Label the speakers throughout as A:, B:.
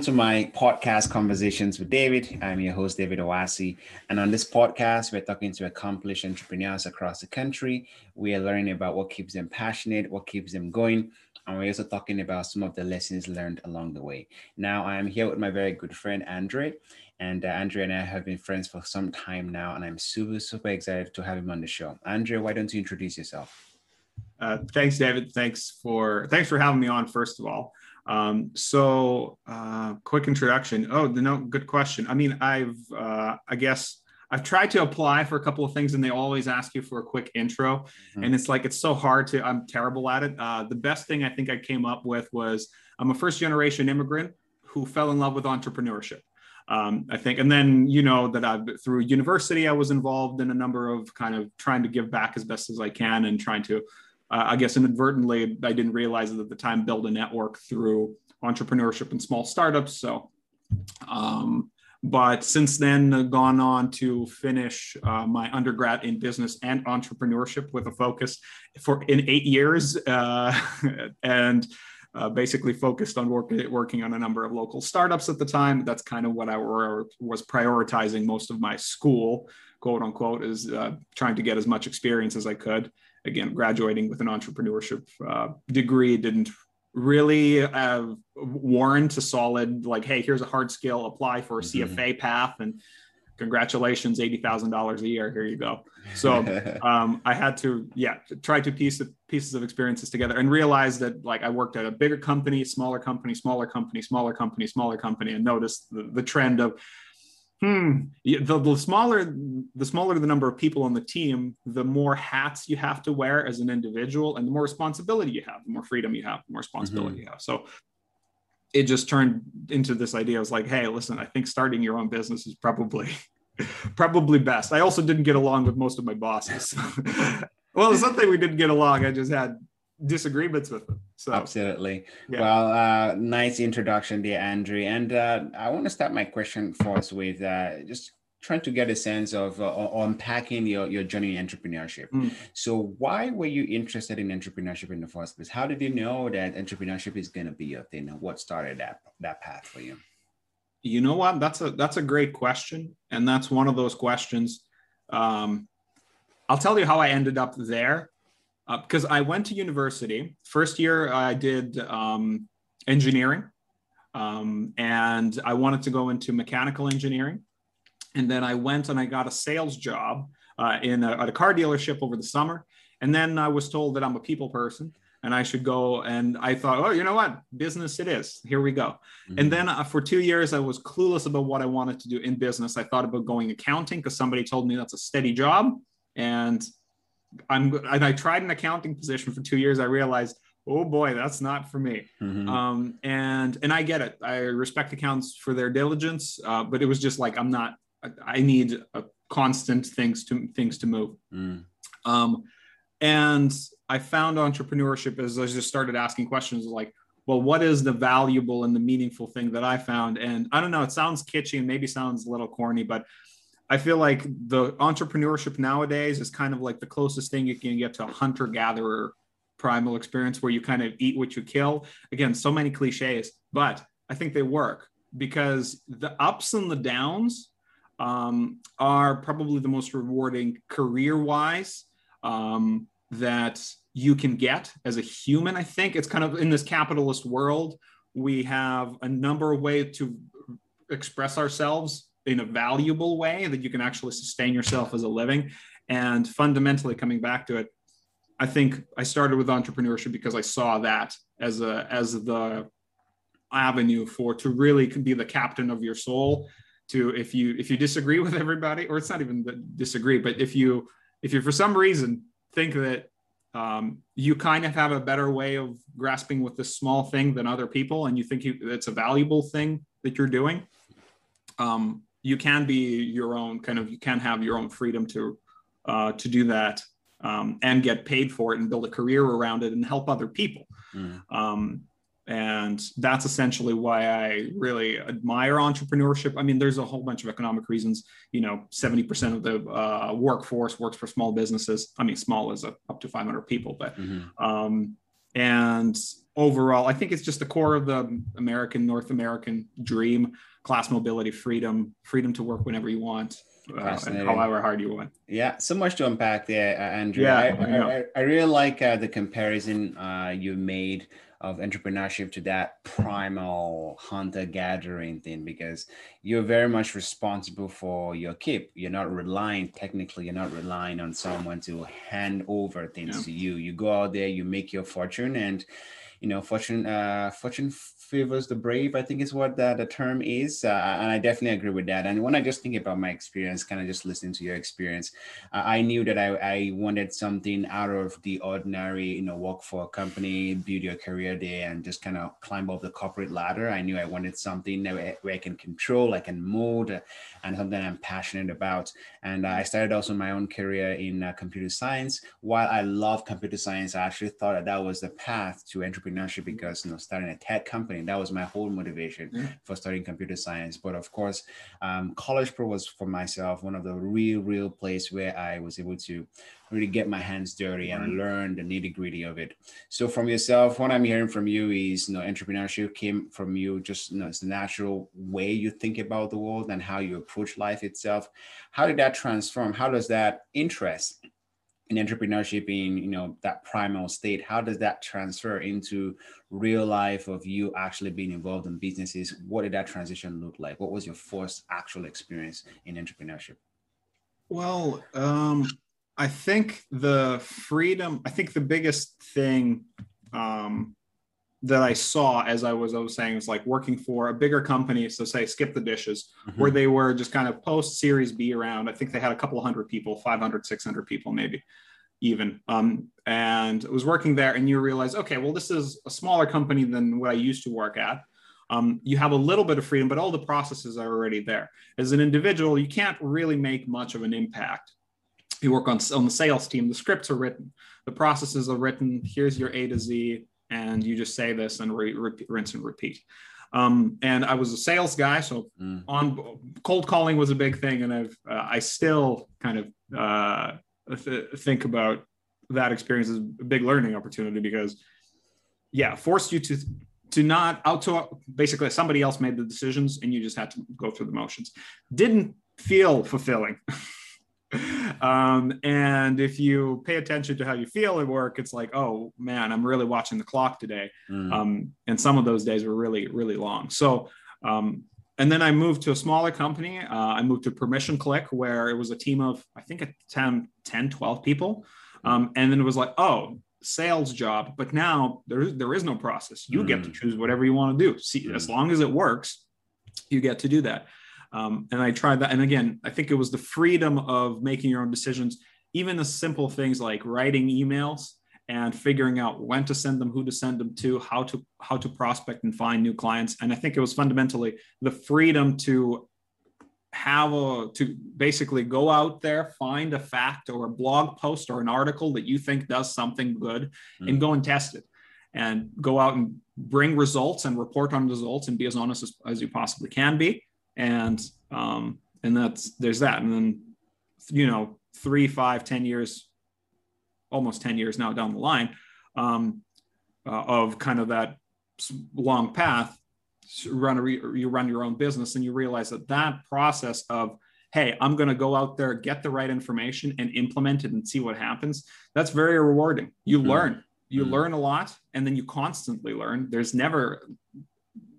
A: Welcome to my podcast Conversations with David. I'm your host, David Owasi. And on this podcast, we're talking to accomplished entrepreneurs across the country. We are learning about what keeps them passionate, what keeps them going. And we're also talking about some of the lessons learned along the way. Now, I'm here with my very good friend, Andre. And uh, Andre and I have been friends for some time now. And I'm super, super excited to have him on the show. Andre, why don't you introduce yourself?
B: Uh, thanks, David. Thanks for thanks for having me on. First of all, um, so, uh, quick introduction. Oh, no, good question. I mean, I've, uh, I guess, I've tried to apply for a couple of things, and they always ask you for a quick intro, mm-hmm. and it's like it's so hard to. I'm terrible at it. Uh, the best thing I think I came up with was I'm a first generation immigrant who fell in love with entrepreneurship. Um, I think, and then you know that I've through university I was involved in a number of kind of trying to give back as best as I can and trying to uh, I guess inadvertently, I didn't realize it at the time, build a network through entrepreneurship and small startups. So, um, but since then, uh, gone on to finish uh, my undergrad in business and entrepreneurship with a focus for in eight years, uh, and uh, basically focused on work, working on a number of local startups at the time. That's kind of what I were, was prioritizing most of my school, quote unquote, is uh, trying to get as much experience as I could again, graduating with an entrepreneurship uh, degree didn't really uh, warrant a solid like, hey, here's a hard skill, apply for a mm-hmm. CFA path, and congratulations, eighty thousand dollars a year. Here you go. So um, I had to, yeah, try to piece the pieces of experiences together and realize that like I worked at a bigger company, smaller company, smaller company, smaller company, smaller company, and noticed the, the trend of hmm. The, the smaller the smaller the number of people on the team the more hats you have to wear as an individual and the more responsibility you have the more freedom you have the more responsibility mm-hmm. you have. So it just turned into this idea. I was like hey listen i think starting your own business is probably probably best. I also didn't get along with most of my bosses. Well it's something we didn't get along i just had disagreements with them. So
A: absolutely. Yeah. Well, uh, nice introduction there, Andrew. And uh, I want to start my question first with uh, just trying to get a sense of uh, unpacking your, your journey in entrepreneurship. Mm. So why were you interested in entrepreneurship in the first place? How did you know that entrepreneurship is going to be your thing? And what started that, that path for you?
B: You know what? That's a, that's a great question. And that's one of those questions. Um, I'll tell you how I ended up there because uh, I went to university. First year, I did um, engineering, um, and I wanted to go into mechanical engineering. And then I went and I got a sales job uh, in a, at a car dealership over the summer. And then I was told that I'm a people person and I should go. And I thought, oh, you know what? Business it is. Here we go. Mm-hmm. And then uh, for two years, I was clueless about what I wanted to do in business. I thought about going accounting because somebody told me that's a steady job. And I'm and I tried an accounting position for two years. I realized, oh boy, that's not for me. Mm-hmm. Um, and and I get it. I respect accountants for their diligence, uh, but it was just like I'm not. I need a constant things to things to move. Mm. Um, and I found entrepreneurship as I just started asking questions like, well, what is the valuable and the meaningful thing that I found? And I don't know. It sounds kitschy and maybe sounds a little corny, but I feel like the entrepreneurship nowadays is kind of like the closest thing you can get to a hunter gatherer primal experience where you kind of eat what you kill. Again, so many cliches, but I think they work because the ups and the downs um, are probably the most rewarding career wise um, that you can get as a human. I think it's kind of in this capitalist world, we have a number of ways to express ourselves in a valuable way that you can actually sustain yourself as a living. And fundamentally, coming back to it, I think I started with entrepreneurship because I saw that as a as the avenue for to really be the captain of your soul. To if you if you disagree with everybody, or it's not even disagree, but if you if you for some reason think that um, you kind of have a better way of grasping with this small thing than other people, and you think you, it's a valuable thing that you're doing, um, you can be your own kind of you can have your own freedom to uh, to do that um, and get paid for it and build a career around it and help other people. Mm. um, and that's essentially why i really admire entrepreneurship. I mean there's a whole bunch of economic reasons. You know 70% of the uh, workforce works for small businesses. I mean small is a, up to 500 people but mm-hmm. um, and overall, I think it's just the core of the American, North American dream class mobility, freedom, freedom to work whenever you want. Uh, and however hard you want.
A: Yeah, so much to unpack there, uh, Andrew. Yeah, I, I, I, I really like uh, the comparison uh, you made of entrepreneurship to that primal hunter gathering thing because you're very much responsible for your keep. You're not relying, technically, you're not relying on someone to hand over things yeah. to you. You go out there, you make your fortune, and you know, fortune, uh, fortune favors the brave, I think is what the, the term is. Uh, and I definitely agree with that. And when I just think about my experience, kind of just listening to your experience, uh, I knew that I, I wanted something out of the ordinary, you know, work for a company, build your career there, and just kind of climb up the corporate ladder. I knew I wanted something that where I can control, I can mold, uh, and something I'm passionate about. And I started also my own career in uh, computer science. While I love computer science, I actually thought that that was the path to entrepreneurship because, you know, starting a tech company that was my whole motivation mm-hmm. for studying computer science. But of course, um, College Pro was for myself one of the real, real place where I was able to really get my hands dirty and learn the nitty gritty of it. So from yourself, what I'm hearing from you is, you know, entrepreneurship came from you. Just, you know, it's the natural way you think about the world and how you approach life itself. How did that transform? How does that interest in entrepreneurship being you know that primal state how does that transfer into real life of you actually being involved in businesses? What did that transition look like? What was your first actual experience in entrepreneurship?
B: Well um, i think the freedom i think the biggest thing um, that I saw as I was I was saying was like working for a bigger company, so say Skip the Dishes, mm-hmm. where they were just kind of post Series B around. I think they had a couple hundred people, 500, 600 people maybe even. Um, and was working there, and you realize, okay, well, this is a smaller company than what I used to work at. Um, you have a little bit of freedom, but all the processes are already there. As an individual, you can't really make much of an impact. You work on, on the sales team, the scripts are written, the processes are written. Here's your A to Z and you just say this and re- re- rinse and repeat. Um, and I was a sales guy, so mm. on cold calling was a big thing, and I've uh, I still kind of uh, th- think about that experience as a big learning opportunity because, yeah, forced you to to not out to basically somebody else made the decisions and you just had to go through the motions. Didn't feel fulfilling. um, and if you pay attention to how you feel at work, it's like, oh man, I'm really watching the clock today. Mm. Um, and some of those days were really, really long. So, um, and then I moved to a smaller company. Uh, I moved to Permission Click, where it was a team of, I think, 10, 10 12 people. Um, and then it was like, oh, sales job. But now there is, there is no process. You mm. get to mm. choose whatever you want to do. See, mm. as long as it works, you get to do that. Um, and I tried that. And again, I think it was the freedom of making your own decisions, even the simple things like writing emails and figuring out when to send them, who to send them to, how to how to prospect and find new clients. And I think it was fundamentally the freedom to have a to basically go out there, find a fact or a blog post or an article that you think does something good, mm. and go and test it, and go out and bring results and report on results and be as honest as, as you possibly can be and um, and that's there's that, and then you know three, five, ten years, almost ten years now down the line um, uh, of kind of that long path. Run a re- you run your own business, and you realize that that process of hey, I'm going to go out there, get the right information, and implement it and see what happens. That's very rewarding. You mm-hmm. learn, you mm-hmm. learn a lot, and then you constantly learn. There's never,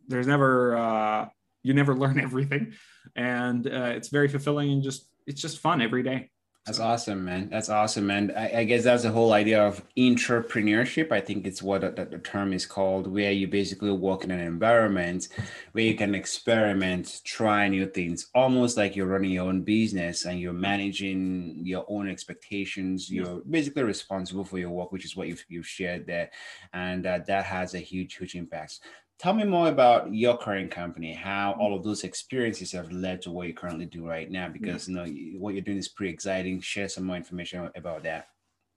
B: there's never uh, you never learn everything. And uh, it's very fulfilling and just it's just fun every day.
A: That's so. awesome man. That's awesome. And I, I, guess that's the whole idea of entrepreneurship. I think it's what the, the term is called where you basically work in an environment where you can experiment try new things almost like you're running your own business and you're managing your own expectations. You're basically responsible for your work which is what you've, you've shared there. And uh, that has a huge huge impact Tell me more about your current company, how all of those experiences have led to what you currently do right now, because you know what you're doing is pretty exciting. Share some more information about that.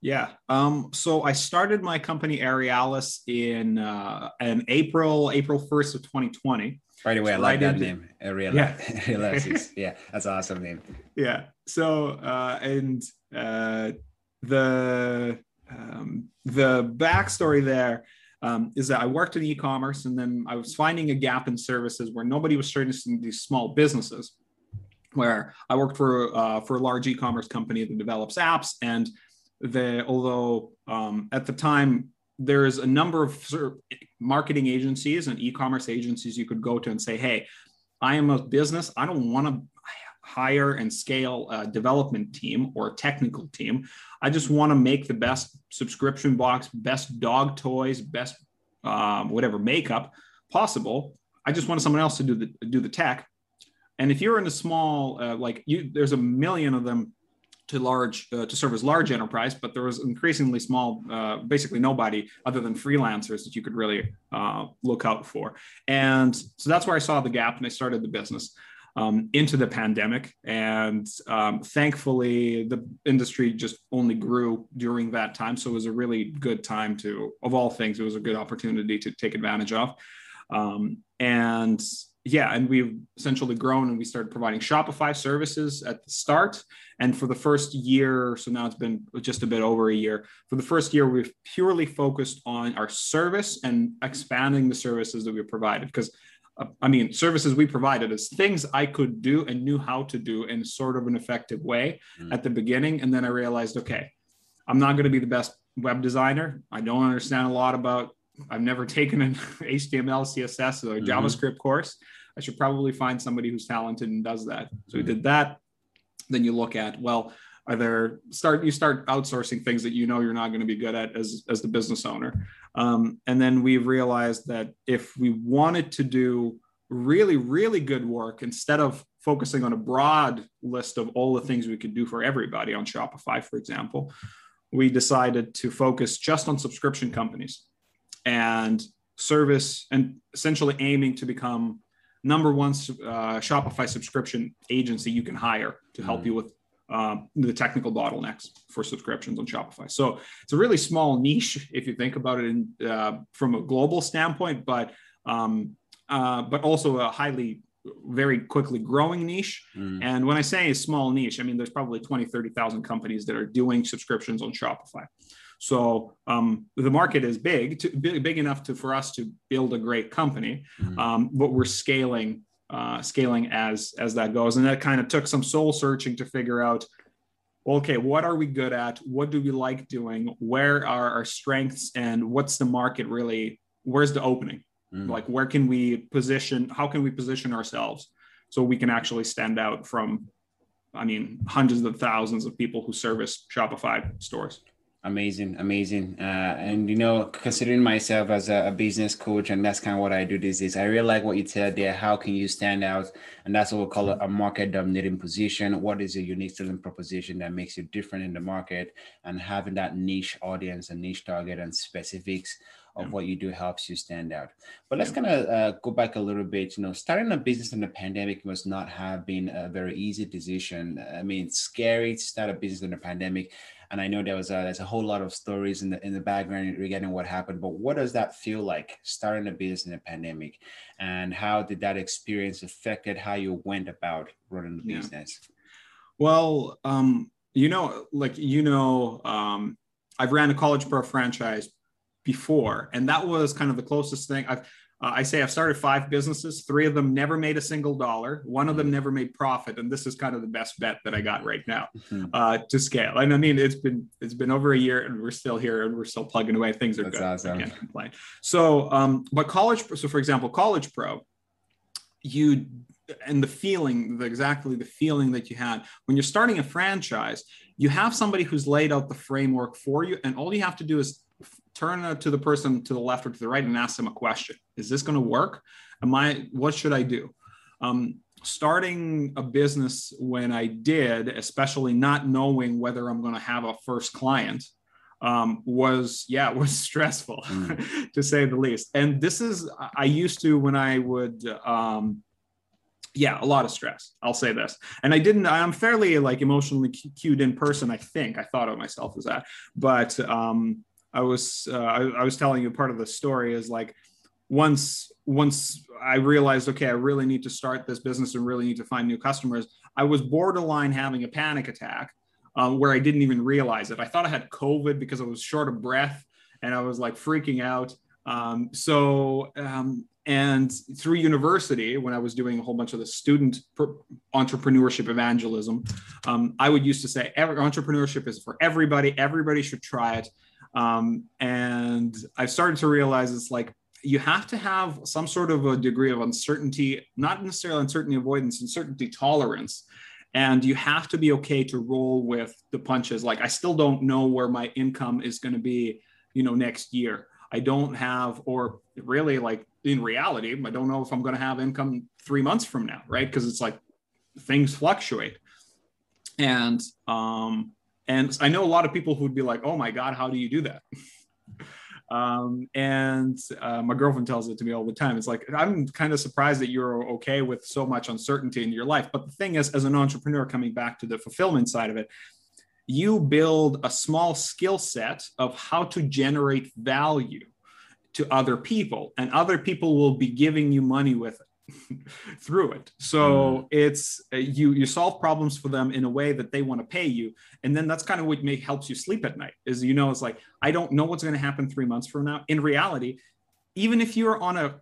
B: Yeah. Um, so I started my company Aerialis in uh, in April, April 1st of 2020.
A: Right away, so I like I that name. Aerialis. Yeah. Yeah, that's an awesome name.
B: Yeah. So uh, and uh, the um, the backstory there um, is that I worked in e-commerce and then I was finding a gap in services where nobody was servicing these small businesses. Where I worked for uh, for a large e-commerce company that develops apps, and the although um, at the time there's a number of marketing agencies and e-commerce agencies you could go to and say, "Hey, I am a business. I don't want to hire and scale a development team or technical team. I just want to make the best subscription box, best dog toys, best um, whatever makeup possible. I just want someone else to do the do the tech. And if you're in a small, uh, like you, there's a million of them to large uh, to serve as large enterprise, but there was increasingly small, uh, basically nobody other than freelancers that you could really uh, look out for. And so that's where I saw the gap, and I started the business um, into the pandemic. And um, thankfully, the industry just only grew during that time. So it was a really good time to, of all things, it was a good opportunity to take advantage of. Um, and yeah, and we've essentially grown and we started providing Shopify services at the start. And for the first year, so now it's been just a bit over a year. For the first year, we've purely focused on our service and expanding the services that we provided because I mean, services we provided as things I could do and knew how to do in sort of an effective way mm. at the beginning. And then I realized, okay, I'm not going to be the best web designer. I don't understand a lot about, I've never taken an HTML, CSS, or mm-hmm. JavaScript course. I should probably find somebody who's talented and does that. So we mm. did that. Then you look at, well, are there start you start outsourcing things that you know you're not going to be good at as as the business owner um, and then we realized that if we wanted to do really really good work instead of focusing on a broad list of all the things we could do for everybody on shopify for example we decided to focus just on subscription companies and service and essentially aiming to become number one uh, shopify subscription agency you can hire to help mm. you with um, the technical bottlenecks for subscriptions on Shopify. So it's a really small niche if you think about it in, uh, from a global standpoint, but um, uh, but also a highly very quickly growing niche. Mm. And when I say a small niche, I mean there's probably 20, 30,000 companies that are doing subscriptions on Shopify. So um, the market is big, to, big enough to for us to build a great company, mm. um, but we're scaling uh, scaling as as that goes. And that kind of took some soul searching to figure out, okay, what are we good at? What do we like doing? Where are our strengths? And what's the market really? Where's the opening? Mm. Like where can we position? How can we position ourselves so we can actually stand out from? I mean, hundreds of thousands of people who service Shopify stores.
A: Amazing, amazing. Uh, and you know, considering myself as a, a, business coach, and that's kind of what I do these days. I really like what you said there. How can you stand out? And that's what we call a market dominating position. What is your unique selling proposition that makes you different in the market? And having that niche audience and niche target and specifics of yeah. what you do helps you stand out. But let's yeah. kind of uh, go back a little bit. You know, starting a business in the pandemic must not have been a very easy decision. I mean, it's scary to start a business in the pandemic and I know there was a, there's a whole lot of stories in the in the background regarding what happened. But what does that feel like starting a business in a pandemic, and how did that experience affected how you went about running the yeah. business?
B: Well, um, you know, like you know, um, I've ran a college pro franchise before, and that was kind of the closest thing I've uh, I say I've started five businesses. Three of them never made a single dollar. One of them mm-hmm. never made profit, and this is kind of the best bet that I got right now mm-hmm. uh, to scale. And I mean, it's been it's been over a year, and we're still here, and we're still plugging away. Things are That's good. Awesome. I can't complain. So, um, but college. So, for example, college pro, you and the feeling, the, exactly the feeling that you had when you're starting a franchise. You have somebody who's laid out the framework for you, and all you have to do is turn to the person to the left or to the right and ask them a question. Is this going to work? Am I, what should I do? Um, starting a business when I did, especially not knowing whether I'm going to have a first client, um, was yeah was stressful mm. to say the least. And this is I used to when I would um, yeah a lot of stress i'll say this and i didn't i'm fairly like emotionally cued in person i think i thought of myself as that but um I was uh, I, I was telling you part of the story is like once once I realized okay I really need to start this business and really need to find new customers I was borderline having a panic attack um, where I didn't even realize it I thought I had COVID because I was short of breath and I was like freaking out Um, so, um, and through university, when I was doing a whole bunch of the student entrepreneurship evangelism, um, I would used to say entrepreneurship is for everybody. Everybody should try it. Um, and I've started to realize it's like you have to have some sort of a degree of uncertainty, not necessarily uncertainty avoidance, uncertainty tolerance. And you have to be okay to roll with the punches. Like I still don't know where my income is going to be, you know, next year. I don't have, or really like in reality, I don't know if I'm going to have income three months from now, right? Because it's like things fluctuate. And um, and I know a lot of people who would be like, "Oh my God, how do you do that?" um, and uh, my girlfriend tells it to me all the time. It's like I'm kind of surprised that you're okay with so much uncertainty in your life. But the thing is, as an entrepreneur, coming back to the fulfillment side of it, you build a small skill set of how to generate value to other people and other people will be giving you money with it through it so mm. it's uh, you you solve problems for them in a way that they want to pay you and then that's kind of what make, helps you sleep at night is you know it's like i don't know what's going to happen three months from now in reality even if you're on a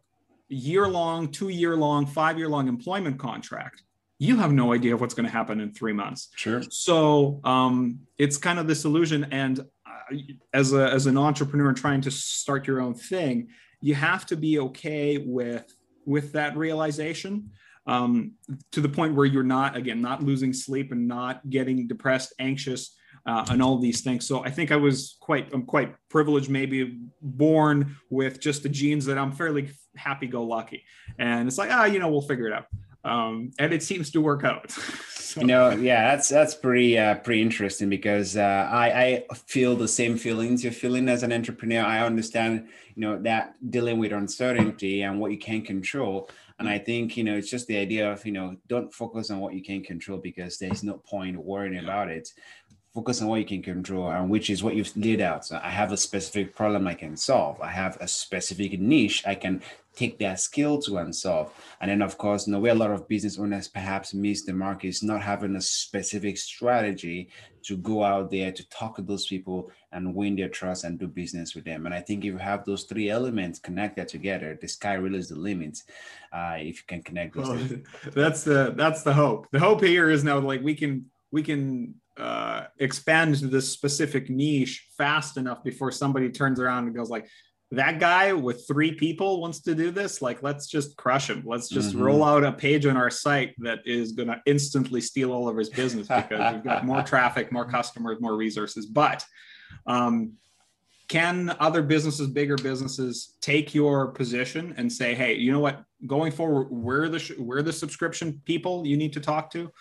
B: year long two year long five year long employment contract you have no idea what's going to happen in three months.
A: Sure.
B: So um, it's kind of this illusion. And uh, as, a, as an entrepreneur trying to start your own thing, you have to be okay with with that realization um, to the point where you're not again not losing sleep and not getting depressed, anxious, uh, and all these things. So I think I was quite I'm quite privileged, maybe born with just the genes that I'm fairly happy go lucky, and it's like ah you know we'll figure it out um, and it seems to work out.
A: so. You know, yeah, that's that's pretty uh, pretty interesting because uh, I I feel the same feelings you're feeling as an entrepreneur. I understand, you know, that dealing with uncertainty and what you can control. And I think, you know, it's just the idea of, you know, don't focus on what you can control because there's no point worrying about it focus on what you can control and which is what you've laid out. So i have a specific problem i can solve. I have a specific niche i can take their skill to and solve. And then of course you know where a lot of business owners perhaps miss the mark is not having a specific strategy to go out there to talk to those people and win their trust and do business with them. And i think if you have those three elements connected together the sky really is the limit uh, if you can connect those well,
B: that's the that's the hope. The hope here is now like we can we can uh, expand to this specific niche fast enough before somebody turns around and goes like that guy with three people wants to do this? Like let's just crush him. Let's just mm-hmm. roll out a page on our site that is going to instantly steal all of his business because we've got more traffic more customers more resources. But um, can other businesses bigger businesses take your position and say hey you know what? Going forward we're the sh- we're the subscription people you need to talk to.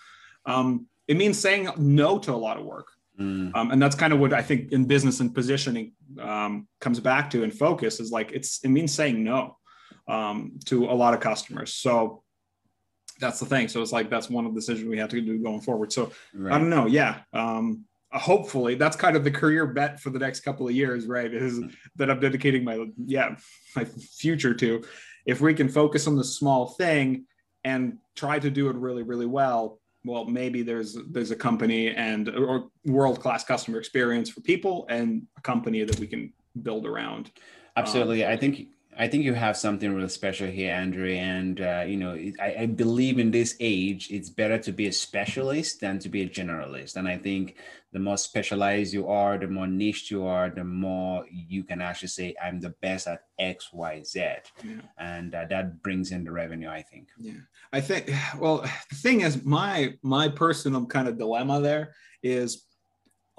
B: Um, it means saying no to a lot of work. Mm. Um, and that's kind of what I think in business and positioning um, comes back to and focus is like it's it means saying no um, to a lot of customers. So that's the thing. So it's like that's one of the decisions we have to do going forward. So right. I don't know. Yeah. Um, hopefully that's kind of the career bet for the next couple of years, right? Is mm. that I'm dedicating my yeah my future to. If we can focus on the small thing and try to do it really really well well maybe there's there's a company and or world class customer experience for people and a company that we can build around.
A: Absolutely. Um, i think I think you have something really special here, Andrew. And, uh, you know, I, I, believe in this age, it's better to be a specialist than to be a generalist. And I think the more specialized you are, the more niche you are, the more you can actually say, I'm the best at X, Y, Z. Yeah. And uh, that brings in the revenue, I think.
B: Yeah. I think, well, the thing is, my, my personal kind of dilemma there is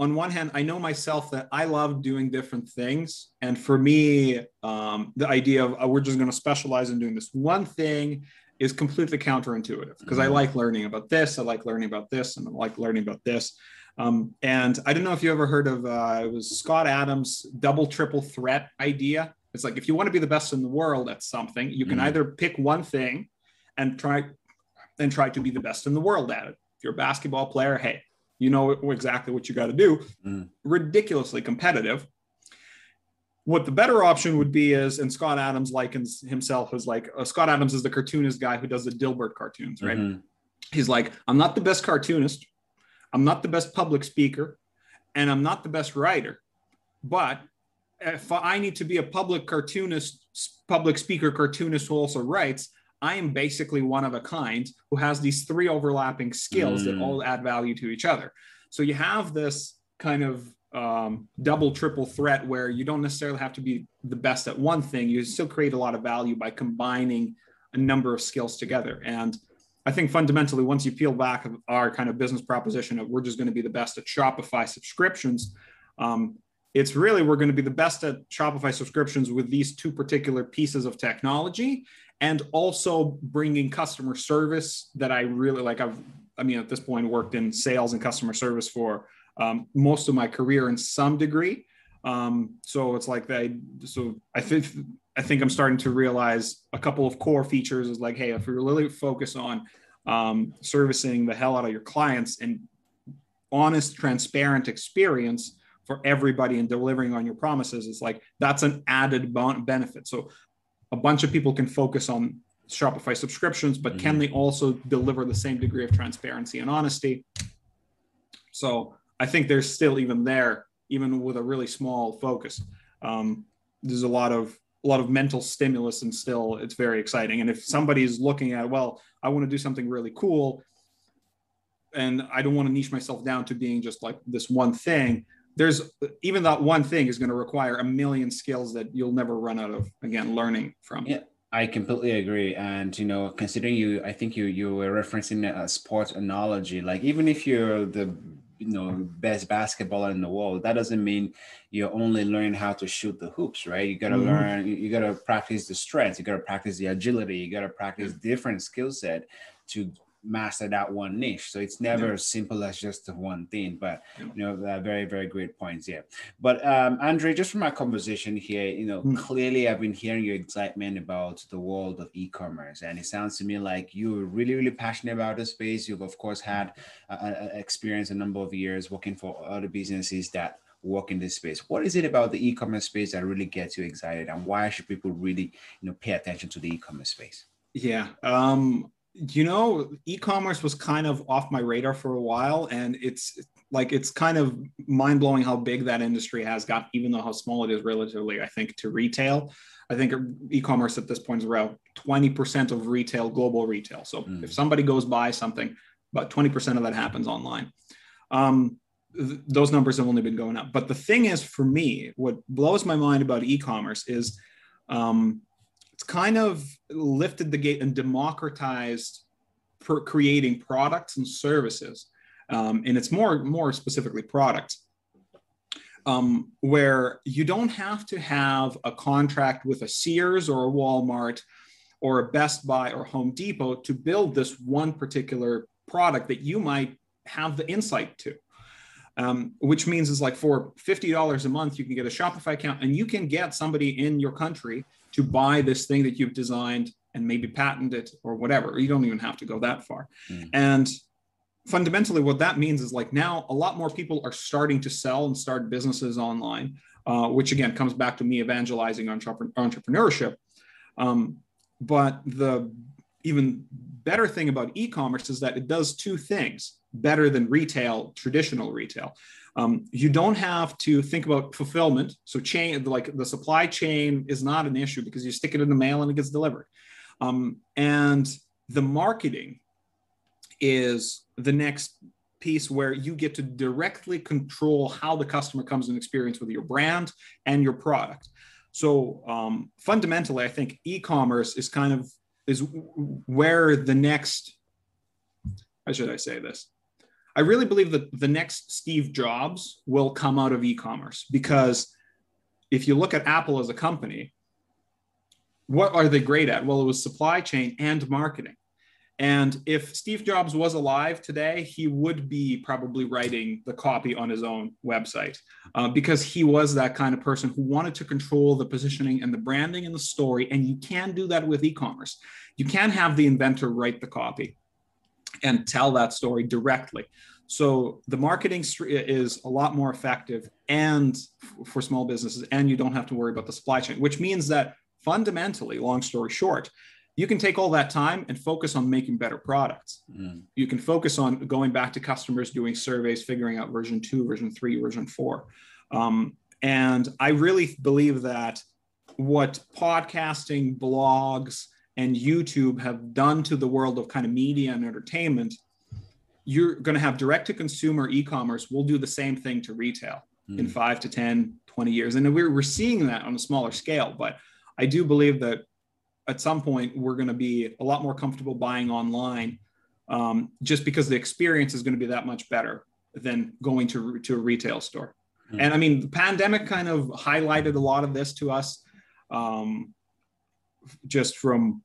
B: on one hand, I know myself that I love doing different things. And for me, um, the idea of uh, we're just going to specialize in doing this one thing is completely counterintuitive because I mm-hmm. like learning about this, I like learning about this, and I like learning about this. Um, and I don't know if you ever heard of uh, it was Scott Adams' double triple threat idea. It's like if you want to be the best in the world at something, you can mm. either pick one thing and try and try to be the best in the world at it. If you're a basketball player, hey, you know exactly what you got to do. Mm. Ridiculously competitive. What the better option would be is, and Scott Adams likens himself as like uh, Scott Adams is the cartoonist guy who does the Dilbert cartoons, right? Mm-hmm. He's like, I'm not the best cartoonist, I'm not the best public speaker, and I'm not the best writer, but if I need to be a public cartoonist, public speaker cartoonist who also writes, I am basically one of a kind who has these three overlapping skills mm. that all add value to each other. So you have this kind of um, double, triple threat where you don't necessarily have to be the best at one thing. You still create a lot of value by combining a number of skills together. And I think fundamentally, once you peel back our kind of business proposition of we're just going to be the best at Shopify subscriptions, um, it's really we're going to be the best at Shopify subscriptions with these two particular pieces of technology and also bringing customer service that I really like. I've, I mean, at this point, worked in sales and customer service for um, most of my career in some degree. Um, so it's like that. So I think I think I'm starting to realize a couple of core features is like, hey, if we really focus on um, servicing the hell out of your clients and honest, transparent experience for everybody and delivering on your promises, it's like that's an added benefit. So a bunch of people can focus on Shopify subscriptions, but mm-hmm. can they also deliver the same degree of transparency and honesty? So I think there's still even there, even with a really small focus. Um, there's a lot of a lot of mental stimulus and still it's very exciting. And if somebody's looking at, well, I want to do something really cool and I don't want to niche myself down to being just like this one thing, there's even that one thing is going to require a million skills that you'll never run out of again learning from.
A: Yeah. I completely agree, and you know, considering you, I think you you were referencing a sports analogy. Like even if you're the you know best basketballer in the world that doesn't mean you're only learning how to shoot the hoops right you got to mm-hmm. learn you, you got to practice the strength you got to practice the agility you got to practice different skill set to master that one niche. So it's never yeah. as simple as just the one thing. But yeah. you know, very very great points. Yeah. But um, Andre, just from our conversation here, you know, mm. clearly I've been hearing your excitement about the world of e-commerce, and it sounds to me like you're really really passionate about the space. You've of course had uh, experience a number of years working for other businesses that work in this space. What is it about the e-commerce space that really gets you excited, and why should people really you know pay attention to the e-commerce space?
B: Yeah. Um, you know, e-commerce was kind of off my radar for a while, and it's like it's kind of mind blowing how big that industry has got, even though how small it is relatively. I think to retail, I think e-commerce at this point is around twenty percent of retail, global retail. So mm. if somebody goes buy something, about twenty percent of that happens online. Um, th- those numbers have only been going up. But the thing is, for me, what blows my mind about e-commerce is um, it's kind of lifted the gate and democratized for creating products and services. Um, and it's more, more specifically products. Um, where you don't have to have a contract with a Sears or a Walmart or a Best Buy or Home Depot to build this one particular product that you might have the insight to. Um, which means is like for $50 a month, you can get a Shopify account and you can get somebody in your country to buy this thing that you've designed and maybe patent it or whatever. You don't even have to go that far. Mm. And fundamentally, what that means is like now a lot more people are starting to sell and start businesses online, uh, which again comes back to me evangelizing entrepreneurship. Um, but the even better thing about e-commerce is that it does two things better than retail, traditional retail. Um, you don't have to think about fulfillment. So chain, like the supply chain is not an issue because you stick it in the mail and it gets delivered. Um, and the marketing is the next piece where you get to directly control how the customer comes in experience with your brand and your product. So um, fundamentally, I think e-commerce is kind of is where the next how should I say this? I really believe that the next Steve Jobs will come out of e-commerce because if you look at Apple as a company, what are they great at? Well, it was supply chain and marketing. And if Steve Jobs was alive today, he would be probably writing the copy on his own website uh, because he was that kind of person who wanted to control the positioning and the branding and the story. And you can do that with e commerce. You can have the inventor write the copy and tell that story directly. So the marketing is a lot more effective and for small businesses, and you don't have to worry about the supply chain, which means that fundamentally, long story short, you can take all that time and focus on making better products. Mm. You can focus on going back to customers, doing surveys, figuring out version two, version three, version four. Um, And I really believe that what podcasting, blogs, and YouTube have done to the world of kind of media and entertainment, you're going to have direct to consumer e commerce We'll do the same thing to retail mm. in five to 10, 20 years. And we're, we're seeing that on a smaller scale. But I do believe that at some point we're going to be a lot more comfortable buying online um, just because the experience is going to be that much better than going to, to a retail store. Mm. And I mean, the pandemic kind of highlighted a lot of this to us um, just from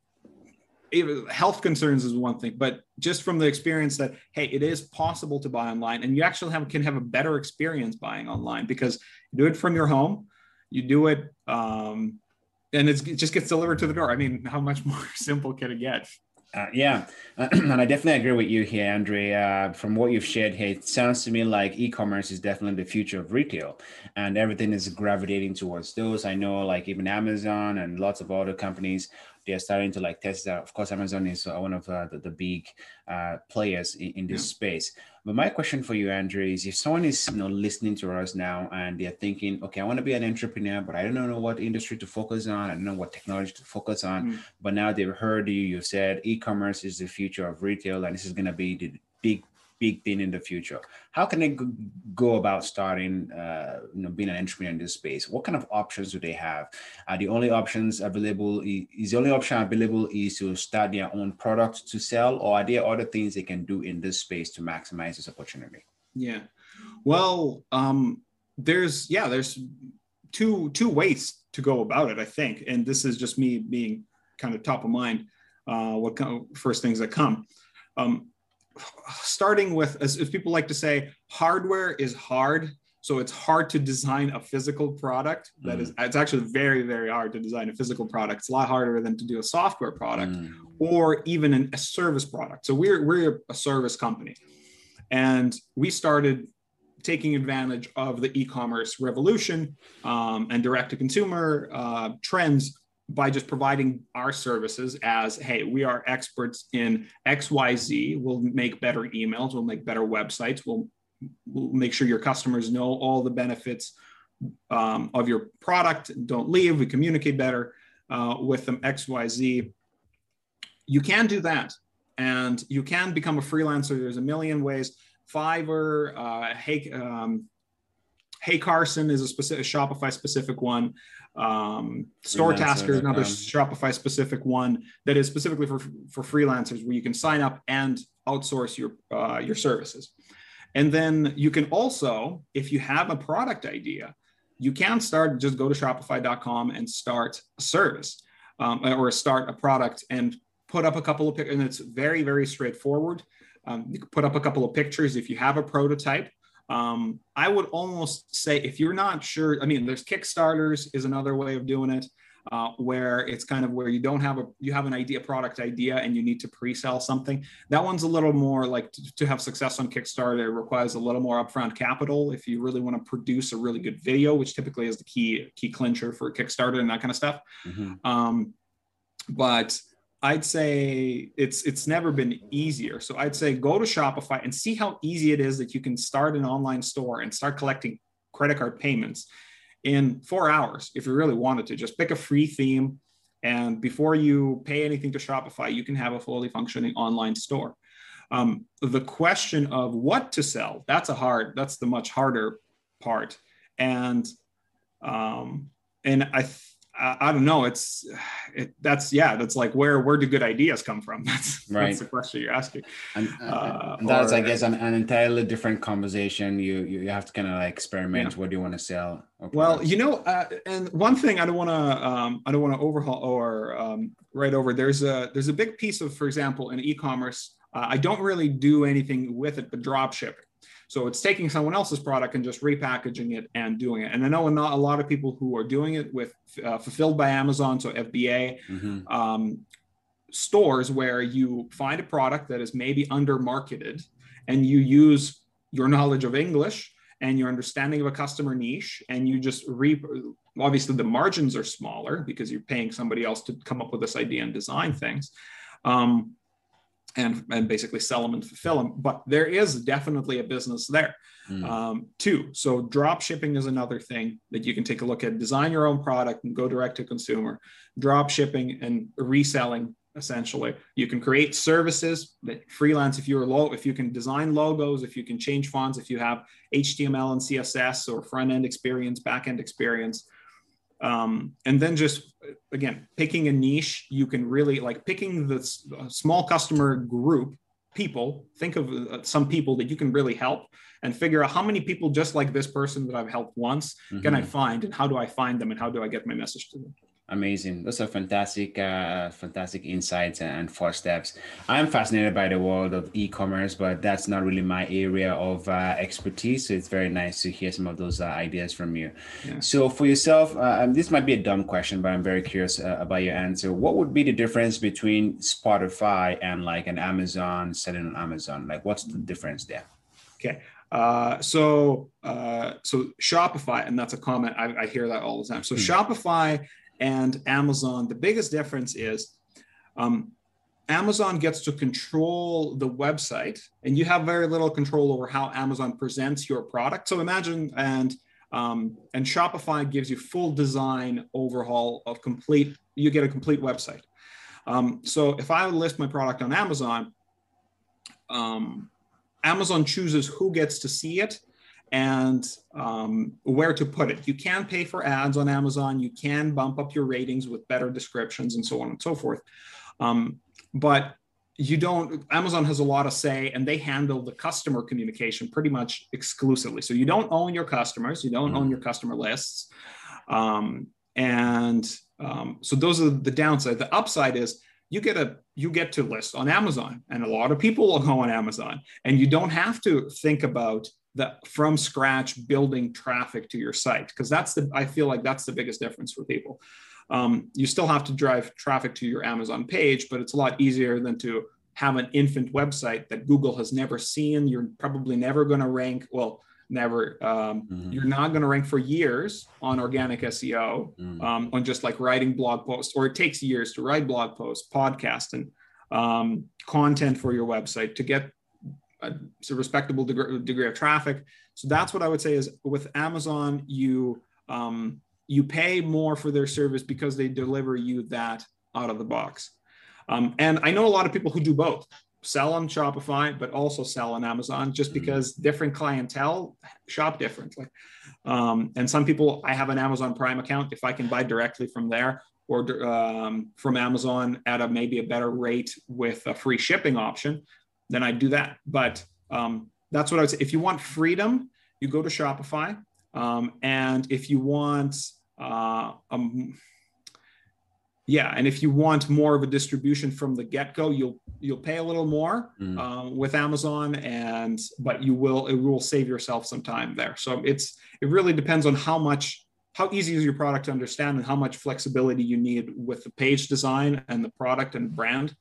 B: health concerns is one thing, but just from the experience that hey, it is possible to buy online, and you actually have can have a better experience buying online because you do it from your home, you do it, um, and it just gets delivered to the door. I mean, how much more simple can it get?
A: Uh, yeah, and I definitely agree with you here, Andre. Uh, from what you've shared here, it sounds to me like e-commerce is definitely the future of retail, and everything is gravitating towards those. I know, like even Amazon and lots of other companies they're starting to like test that. Of course, Amazon is uh, one of uh, the, the, big uh, players in, in this yeah. space. But my question for you, Andrew, is if someone is you know listening to us now and they're thinking, okay, I want to be an entrepreneur, but I don't know what industry to focus on. I don't know what technology to focus on. Mm. But now they've heard you. You said e-commerce is the future of retail, and this is going to be the big big thing in the future. How can they go about starting, uh, you know, being an entrepreneur in this space? What kind of options do they have? Are the only options available? Is the only option available is to start their own product to sell, or are there other things they can do in this space to maximize this opportunity?
B: Yeah, well, um, there's yeah, there's two two ways to go about it, I think, and this is just me being kind of top of mind. Uh, what kind of first things that come? Um, starting with, as, as people like to say, hardware is hard. So it's hard to design a physical product. That mm. is, it's actually very, very hard to design a physical product. It's a lot harder than to do a software product mm. or even an, a service product. So we're we're a service company, and we started taking advantage of the e-commerce revolution um, and direct-to-consumer uh, trends by just providing our services as hey we are experts in xyz we'll make better emails. We'll make better websites. We'll, we'll make sure your customers know all the benefits um, of your product. Don't leave. We communicate better uh, with them xyz you can do that. And you can become a freelancer. There's a million ways. Fiverr uh, hey um, HeyCarson is a specific shopify specific one um, StoreTasker is another Shopify specific one that is specifically for, for freelancers where you can sign up and outsource your, uh, your services. And then you can also, if you have a product idea, you can start, just go to shopify.com and start a service um, or start a product and put up a couple of, pictures. and it's very, very straightforward. Um, you can put up a couple of pictures if you have a prototype um, I would almost say if you're not sure, I mean, there's Kickstarters is another way of doing it, uh, where it's kind of where you don't have a you have an idea product idea and you need to pre-sell something. That one's a little more like to, to have success on Kickstarter it requires a little more upfront capital if you really want to produce a really good video, which typically is the key key clincher for Kickstarter and that kind of stuff. Mm-hmm. Um, but I'd say it's it's never been easier. So I'd say go to Shopify and see how easy it is that you can start an online store and start collecting credit card payments in 4 hours if you really wanted to. Just pick a free theme and before you pay anything to Shopify, you can have a fully functioning online store. Um, the question of what to sell, that's a hard, that's the much harder part. And um, and I I, I don't know. It's it, that's yeah. That's like where where do good ideas come from? That's, right. that's the question you're asking.
A: And, uh, and that's or, I guess an, an, entirely different conversation. You you, you have to kind of like experiment. Yeah. What do you want to sell?
B: Well, you know, uh, and one thing I don't want to um, I don't want to overhaul or um, right over. There's a there's a big piece of, for example, in e-commerce. Uh, I don't really do anything with it, but drop shipping. So it's taking someone else's product and just repackaging it and doing it. And I know not a lot of people who are doing it with uh, fulfilled by Amazon, so FBA. Mm-hmm. Um, stores where you find a product that is maybe under marketed and you use your knowledge of English and your understanding of a customer niche and you just re obviously the margins are smaller because you're paying somebody else to come up with this idea and design things um, and, and basically sell them and fulfill them. But there is definitely a business there mm. um, too. So drop shipping is another thing that you can take a look at. Design your own product and go direct to consumer. Drop shipping and reselling essentially. You can create services that freelance if you're low, if you can design logos, if you can change fonts, if you have HTML and CSS or front end experience, back end experience. Um, and then just again picking a niche you can really like picking the small customer group people think of uh, some people that you can really help and figure out how many people just like this person that i've helped once mm-hmm. can i mm-hmm. find and how do i find them and how do i get my message to them
A: Amazing. Those are fantastic, uh, fantastic insights and four steps. I'm fascinated by the world of e-commerce, but that's not really my area of uh, expertise. So it's very nice to hear some of those uh, ideas from you. Yeah. So for yourself, uh, this might be a dumb question, but I'm very curious uh, about your answer. What would be the difference between Spotify and like an Amazon selling on Amazon? Like, what's the difference there?
B: Okay. Uh, so uh, so Shopify, and that's a comment I, I hear that all the time. So hmm. Shopify and Amazon, the biggest difference is um, Amazon gets to control the website, and you have very little control over how Amazon presents your product. So imagine and um, and Shopify gives you full design overhaul of complete. You get a complete website. Um, so if I list my product on Amazon, um, Amazon chooses who gets to see it and um, where to put it. You can pay for ads on Amazon. You can bump up your ratings with better descriptions and so on and so forth. Um, but you don't, Amazon has a lot of say and they handle the customer communication pretty much exclusively. So you don't own your customers, you don't mm-hmm. own your customer lists. Um, and um, so those are the downside. The upside is you get a you get to list on Amazon, and a lot of people will go on Amazon, and you don't have to think about the from scratch building traffic to your site because that's the I feel like that's the biggest difference for people. Um, you still have to drive traffic to your Amazon page, but it's a lot easier than to have an infant website that Google has never seen. You're probably never going to rank well never um, mm-hmm. you're not going to rank for years on organic seo mm-hmm. um, on just like writing blog posts or it takes years to write blog posts podcast and um, content for your website to get a, a respectable degree, degree, of traffic so that's what i would say is with amazon you um, you pay more for their service because they deliver you that out of the box um, and i know a lot of people who do both sell on Shopify, but also sell on Amazon just mm-hmm. because different clientele shop differently. Um, and some people, I have an Amazon Prime account. If I can buy directly from there or um, from Amazon at a maybe a better rate with a free shipping option, then I do that. But um, that's what I would say. If you want freedom, you go to Shopify. Um, and if you want, uh, um, yeah, and if you want more of a distribution from the get-go, you'll you'll pay a little more mm. um, with Amazon, and but you will it will save yourself some time there. So it's it really depends on how much how easy is your product to understand and how much flexibility you need with the page design and the product and brand.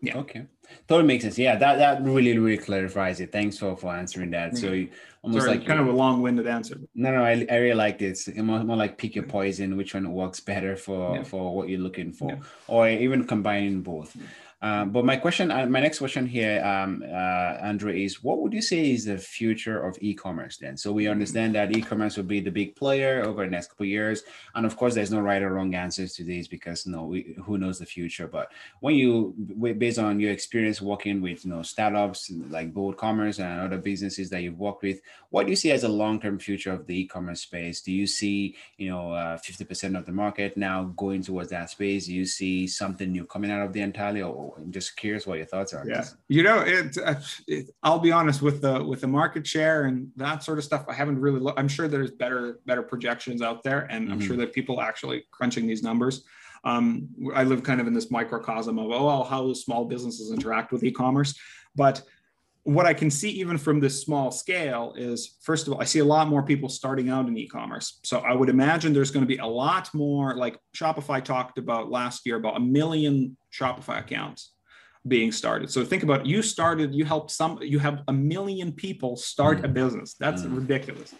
A: Yeah. Okay. Totally makes sense. Yeah, that that really really clarifies it. Thanks for for answering that. Mm-hmm. So you,
B: almost Sorry, like kind of a long-winded answer.
A: No, no, I, I really like this. More, more like pick your poison, which one works better for yeah. for what you're looking for, yeah. or even combining both. Mm-hmm. Um, but my question, uh, my next question here, um, uh, Andre, is what would you say is the future of e-commerce then? So we understand that e-commerce will be the big player over the next couple years, and of course, there's no right or wrong answers to these because you no, know, who knows the future. But when you, based on your experience working with you know startups like Bold Commerce and other businesses that you've worked with, what do you see as a long-term future of the e-commerce space? Do you see you know uh, 50% of the market now going towards that space? Do you see something new coming out of the entirely? Or I'm just curious what your thoughts are.
B: Yeah, you know, it, uh, it, I'll be honest with the with the market share and that sort of stuff. I haven't really. Looked, I'm sure there's better better projections out there, and mm-hmm. I'm sure mm-hmm. that people actually crunching these numbers. Um, I live kind of in this microcosm of oh, how small businesses interact with e-commerce, but what I can see even from this small scale is first of all, I see a lot more people starting out in e-commerce. So I would imagine there's going to be a lot more like Shopify talked about last year about a million Shopify accounts being started. So think about you started, you helped some, you have a million people start mm. a business. That's mm. ridiculous.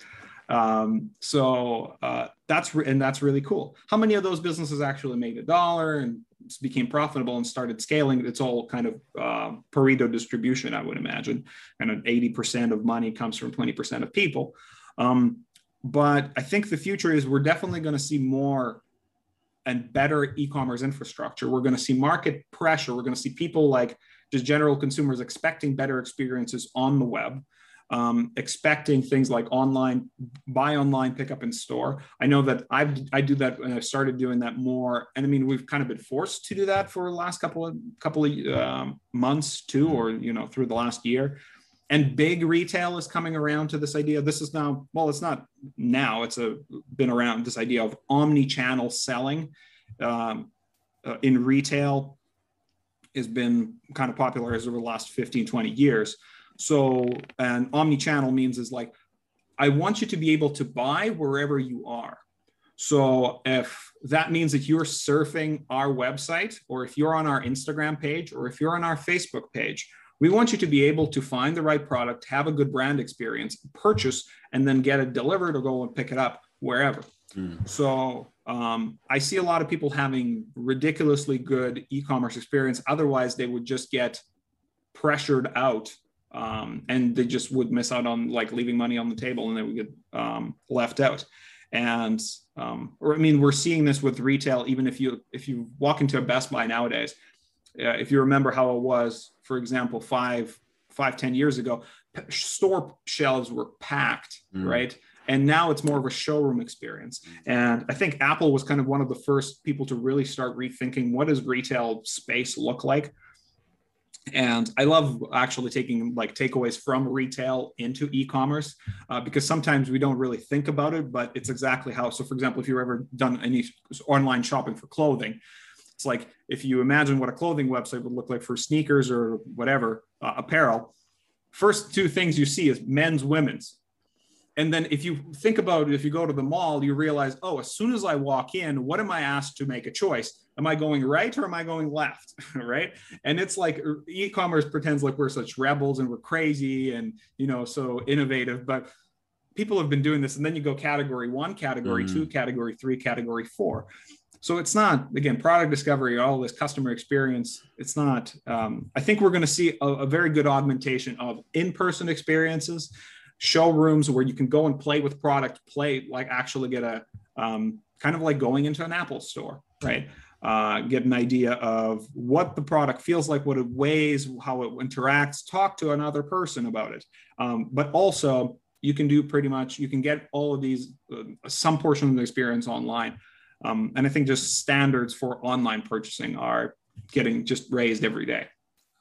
B: Um, so uh, that's and that's really cool. How many of those businesses actually made a dollar and became profitable and started scaling, it's all kind of uh, Pareto distribution, I would imagine. And 80% of money comes from 20% of people. Um, but I think the future is we're definitely going to see more and better e-commerce infrastructure. We're going to see market pressure. We're going to see people like just general consumers expecting better experiences on the web um, expecting things like online buy online pick up in store i know that i i do that and i started doing that more and i mean we've kind of been forced to do that for the last couple of couple of um, months too or you know through the last year and big retail is coming around to this idea this is now well it's not now it's a been around this idea of omni-channel selling um, uh, in retail has been kind of popular over the last 15 20 years so, an omni-channel means is like, I want you to be able to buy wherever you are. So, if that means that you're surfing our website, or if you're on our Instagram page, or if you're on our Facebook page, we want you to be able to find the right product, have a good brand experience, purchase, and then get it delivered or go and pick it up wherever. Mm. So um, I see a lot of people having ridiculously good e-commerce experience. Otherwise, they would just get pressured out um, and they just would miss out on like leaving money on the table and they would get um, left out and um, or i mean we're seeing this with retail even if you if you walk into a best buy nowadays uh, if you remember how it was for example five five ten years ago store shelves were packed mm. right? And now it's more of a showroom experience. And i think apple was kind of one of the first people to really start rethinking what does retail space look like. And i love actually taking like takeaways from retail into e-commerce uh, because sometimes we don't really think about it but it's exactly how so for example if you've ever done any online shopping for clothing it's like if you imagine what a clothing website would look like for sneakers or whatever uh, apparel first two things you see is men's women's and then if you think about it if you go to the mall you realize oh as soon as i walk in what am i asked to make a choice am I going right or am I going left? right. And it's like er, e-commerce pretends like we're such rebels and we're crazy and, you know, so innovative, but people have been doing this. And then you go category one, category mm. two, category three, category four. So it's not, again, product discovery, all this customer experience. It's not, um, I think we're going to see a, a very good augmentation of in-person experiences, showrooms where you can go and play with product, play like actually get a, um, kind of like going into an Apple store, right? uh, get an idea of what the product feels like, what it weighs, how it interacts, talk to another person about it. Um, but also, you can do pretty much, you can get all of these, uh, some portion of the experience online. Um, and I think just standards for online purchasing are getting just raised every day.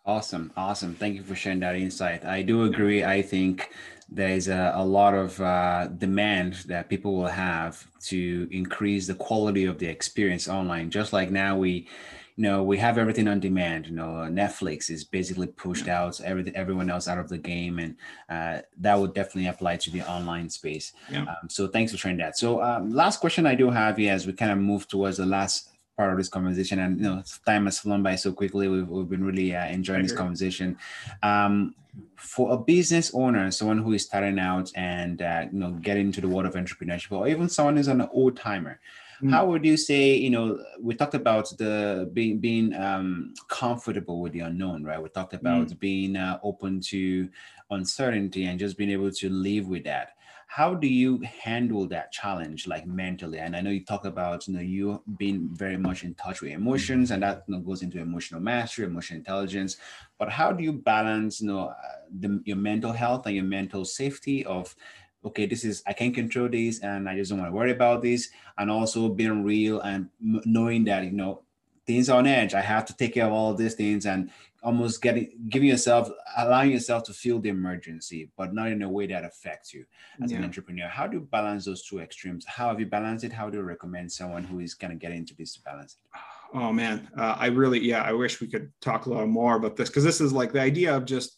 A: Awesome. Awesome. Thank you for sharing that insight. I do agree. I think there's a, a lot of uh, demand that people will have to increase the quality of the experience online. Just like now we, you know, we have everything on demand. You know, Netflix is basically pushed out every, everyone else out of the game, and uh, that would definitely apply to the online space. Yeah. Um, so thanks for sharing that. So um, last question I do have here as we kind of move towards the last part of this conversation and you know time has flown by so quickly we've, we've been really uh, enjoying this conversation um, for a business owner someone who is starting out and uh, you know getting into the world of entrepreneurship or even someone who's an old timer mm. how would you say you know we talked about the being being um, comfortable with the unknown right we talked about mm. being uh, open to uncertainty and just being able to live with that how do you handle that challenge like mentally and i know you talk about you know you being very much in touch with emotions and that you know, goes into emotional mastery emotional intelligence but how do you balance you know uh, the, your mental health and your mental safety of okay this is i can't control this and i just don't want to worry about this. And also being real and knowing that you know things on edge. I have to take care of all of these things and almost getting giving yourself allowing yourself to feel the emergency but not in a way that affects you as yeah. an entrepreneur. How do you balance those two extremes? How have you balanced it? How do you recommend someone who is going to get into this to balance it?
B: Oh man uh, i really yeah i wish we could talk a little more about this because this is like the idea of just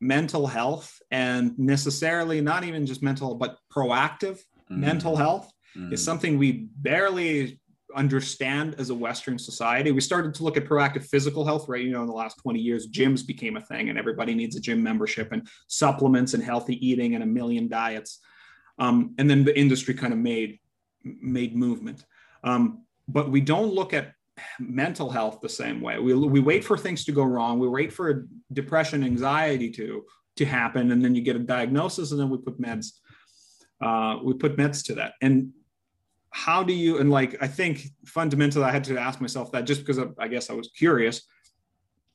B: mental health and necessarily not even just mental but proactive mm-hmm. mental health mm-hmm. is something we barely understand as a Western society. We started to look at proactive physical health, right? You know, in the last 20 years, gyms became a thing and everybody needs a gym membership and supplements and healthy eating and a million diets. Um, and then the industry kind of made, made movement. Um, but we don't look at mental health the same way. We, we wait for things to go wrong. We wait for depression, anxiety to to happen, and then you get a diagnosis, and then we put meds. Uh, we put meds to that. And how do you? And like I think fundamentally, I had to ask myself that just because of, I guess I was curious.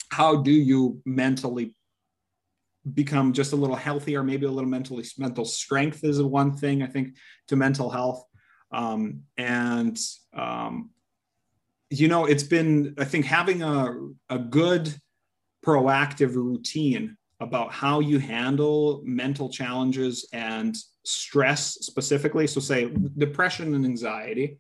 B: How do you mentally become just a little healthier? Maybe a little mentally mental strength is one thing I think to mental health. Um, and um, you know, it's been, I think, having a, a good proactive routine about how you handle mental challenges and stress specifically. So, say depression and anxiety,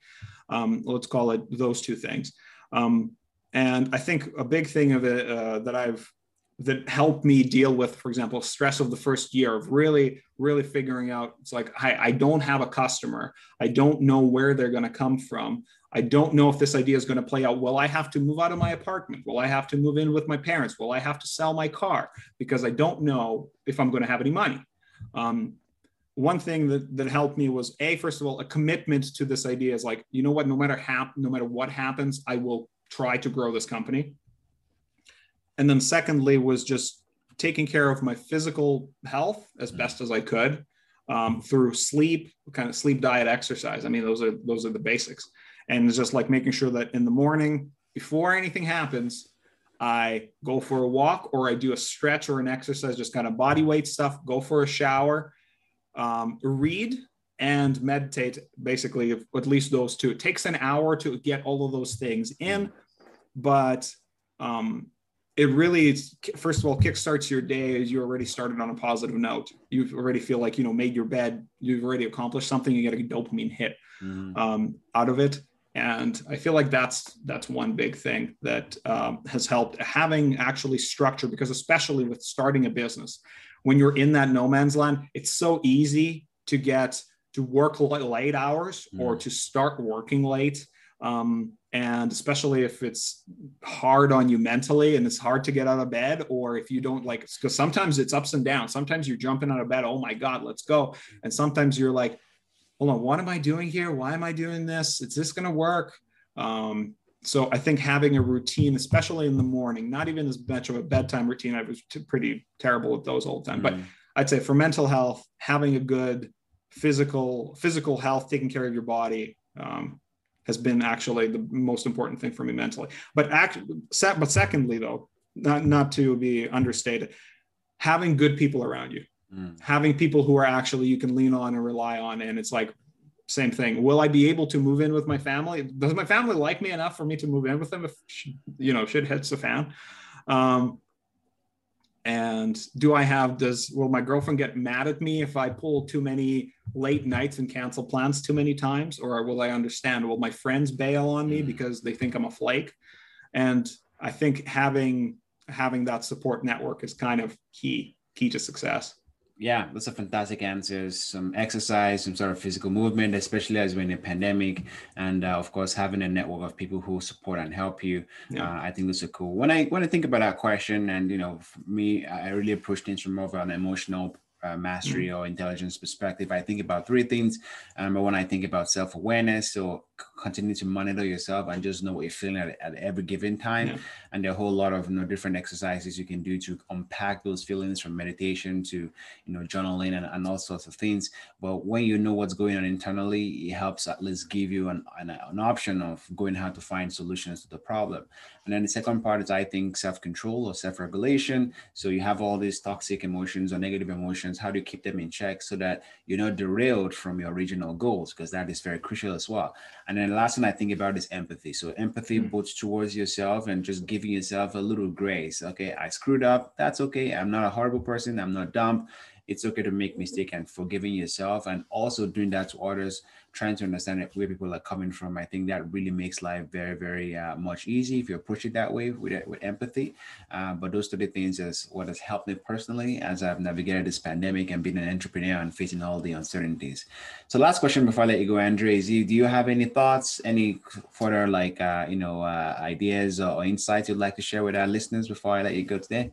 B: um, let's call it those two things. Um, and I think a big thing of it uh, that I've that helped me deal with, for example, stress of the first year of really, really figuring out it's like, I, I don't have a customer. I don't know where they're going to come from. I don't know if this idea is going to play out. Will I have to move out of my apartment? Will I have to move in with my parents? Will I have to sell my car? Because I don't know if I'm going to have any money. Um, one thing that, that helped me was a first of all a commitment to this idea is like you know what no matter no matter what happens i will try to grow this company and then secondly was just taking care of my physical health as best as i could um, through sleep kind of sleep diet exercise i mean those are those are the basics and it's just like making sure that in the morning before anything happens i go for a walk or i do a stretch or an exercise just kind of body weight stuff go for a shower um, read and meditate basically at least those two. It takes an hour to get all of those things in but um, it really first of all kickstarts your day as you already started on a positive note. You already feel like you know made your bed you've already accomplished something you get a dopamine hit mm. um, out of it and i feel like that's that's one big thing that um, has helped having actually structure because especially with starting a business when you're in that no man's land it's so easy to get to work late hours mm. or to start working late. Um, and especially if it's hard on you mentally and it's hard to get out of bed or if you don't like because sometimes it's ups and downs. Sometimes you're jumping out of bed oh my god let's go. And sometimes you're like hold on, what am I doing here? Why am I doing this? Is this going to work? Um, so I think having a routine, especially in the morning, not even as much of a bedtime routine, I was pretty terrible at those all the time. Mm-hmm. But I'd say for mental health, having a good physical physical health, taking care of your body, um, has been actually the most important thing for me mentally. But act, but secondly, though, not not to be understated, having good people around you mm. having people who are actually you can lean on and rely on and it's like same thing. Will i be able to move in with my family? Does my family like me enough for me to move in with them if you know shit hits the fan? Um, and do i have does will my girlfriend get mad at me if i pull too many late nights and cancel plans too many times? Or will i understand will my friends bail on me mm. because they think i'm a flake? And i think having having that support network is kind of key key to success
A: yeah, that's a fantastic answer. Some exercise, some sort of physical movement, especially as we're in a pandemic, and uh, of course having a network of people who support and help you. Yeah. Uh, I think those are cool. When I when I think about that question, and you know, me, I really approach things from more of an emotional uh, mastery mm-hmm. or intelligence perspective, I think about three things. Um, when I think about self awareness, so continue to monitor yourself and just know what you're feeling at, at every given time. Yeah. And there are a whole lot of you know different exercises you can do to unpack those feelings from meditation to you know journaling and, and all sorts of things. But when you know what's going on internally, it helps at least give you an, an, an option of going how to find solutions to the problem. And then the second part is I think self-control or self-regulation. So you have all these toxic emotions or negative emotions. How do you keep them in check so that you're not derailed from your original goals? Because that is very crucial as well. And then the last one I think about is empathy. So empathy mm. both towards yourself and just giving yourself a little grace. Okay, I screwed up. That's okay. I'm not a horrible person. I'm not dumb. It's okay to make mistake and forgiving yourself and also doing that to others trying to understand where people are coming from. I think that really makes life very, very uh, much easy if you approach it that way with, with empathy. Uh, but those three things is what has helped me personally as I've navigated this pandemic and been an entrepreneur and facing all the uncertainties. So last question before I let you go, Andre, is you, do you have any thoughts, any further like, uh, you know, uh, ideas or insights you'd like to share with our listeners before I let you go today?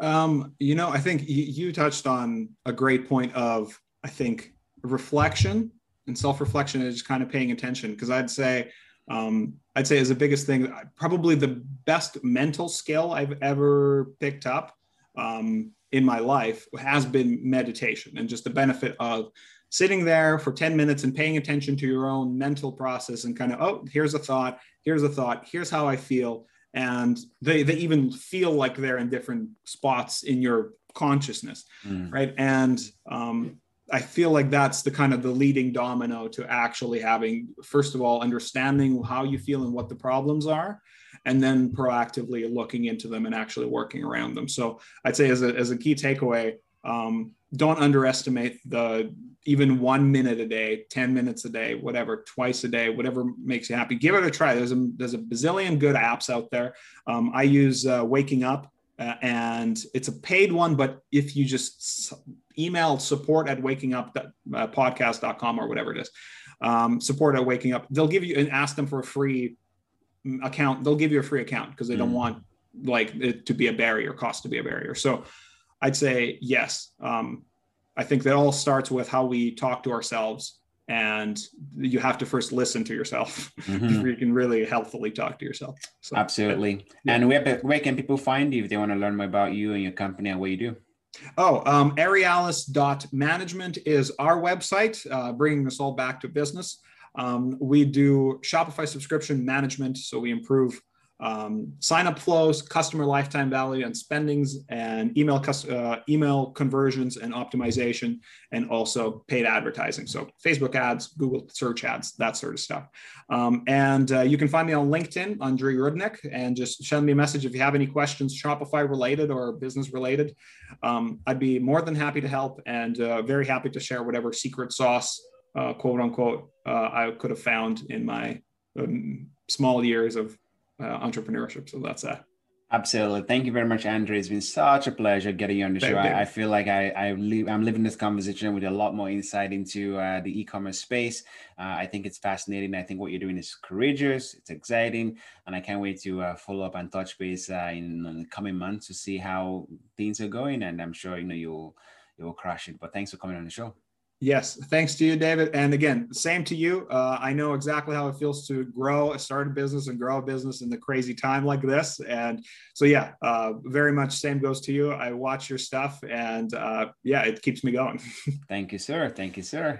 B: Um, you know, I think you touched on a great point of, I think, reflection and self-reflection is just kind of paying attention because i'd say um, I'd say is the biggest thing. Probably the best mental skill I've ever picked up um, in my life has been meditation and just the benefit of sitting there for 10 minutes and paying attention to your own mental process and kind of, oh, here's a thought, here's a thought, here's how I feel. And they, they even feel like they're in different spots in your consciousness, mm. right? And um, I feel like that's the kind of the leading domino to actually having, first of all, understanding how you feel and what the problems are, and then proactively looking into them and actually working around them. So I'd say as a, as a key takeaway, um, don't underestimate the even one minute a day, 10 minutes a day, whatever, twice a day, whatever makes you happy. Give it a try. There's a, there's a bazillion good apps out there. Um, I use uh, Waking Up uh, and it's a paid one, but if you just email support at wakingupodcast.com uh, or whatever it is, um, support at waking up, they'll give you and ask them for a free mm, account. They'll give you a free account because they mm. don't want like it to be a barrier, cost to be a barrier. So I'd say yes. Um, I think that all starts with how we talk to ourselves and you have to first listen to yourself mm-hmm. before you can really healthfully talk to yourself.
A: So, Absolutely. Yeah. And where, where can people find you if they want to learn more about you and your company and what you do?
B: Oh, um, aerialis.management is our website, uh, bringing us all back to business. Um, we do Shopify subscription management, so we improve um, sign up flows, customer lifetime value and spendings, and email uh, email conversions and optimization, and also paid advertising. So Facebook ads, Google search ads, that sort of stuff. Um, and uh, you can find me on LinkedIn, Andrei Rudnick, and just send me a message if you have any questions, Shopify related or business related. Um, I'd be more than happy to help and uh, very happy to share whatever secret sauce, uh, quote unquote, uh, I could have found in my um, small years of uh, entrepreneurship. So that's that.
A: Absolutely. Thank you very much, Andrew. It's been such a pleasure getting you on the show. I, I, feel like I, I I'm living this conversation with a lot more insight into uh, the e-commerce space. Uh, I think it's fascinating. I think what you're doing is courageous. It's exciting, and I can't wait to uh, follow up and touch base uh, in, in, the coming months to see how things are going. And I'm sure you know you'll you'll crush it. But thanks for coming on the show.
B: Yes, thanks to you, David. And again, same to you. Uh, I know exactly how it feels to grow, start a business, and grow a business in the crazy time like this. And so, yeah, uh, very much same goes to you. I watch your stuff, and uh, yeah, it keeps me going.
A: Thank you, sir. Thank you, sir.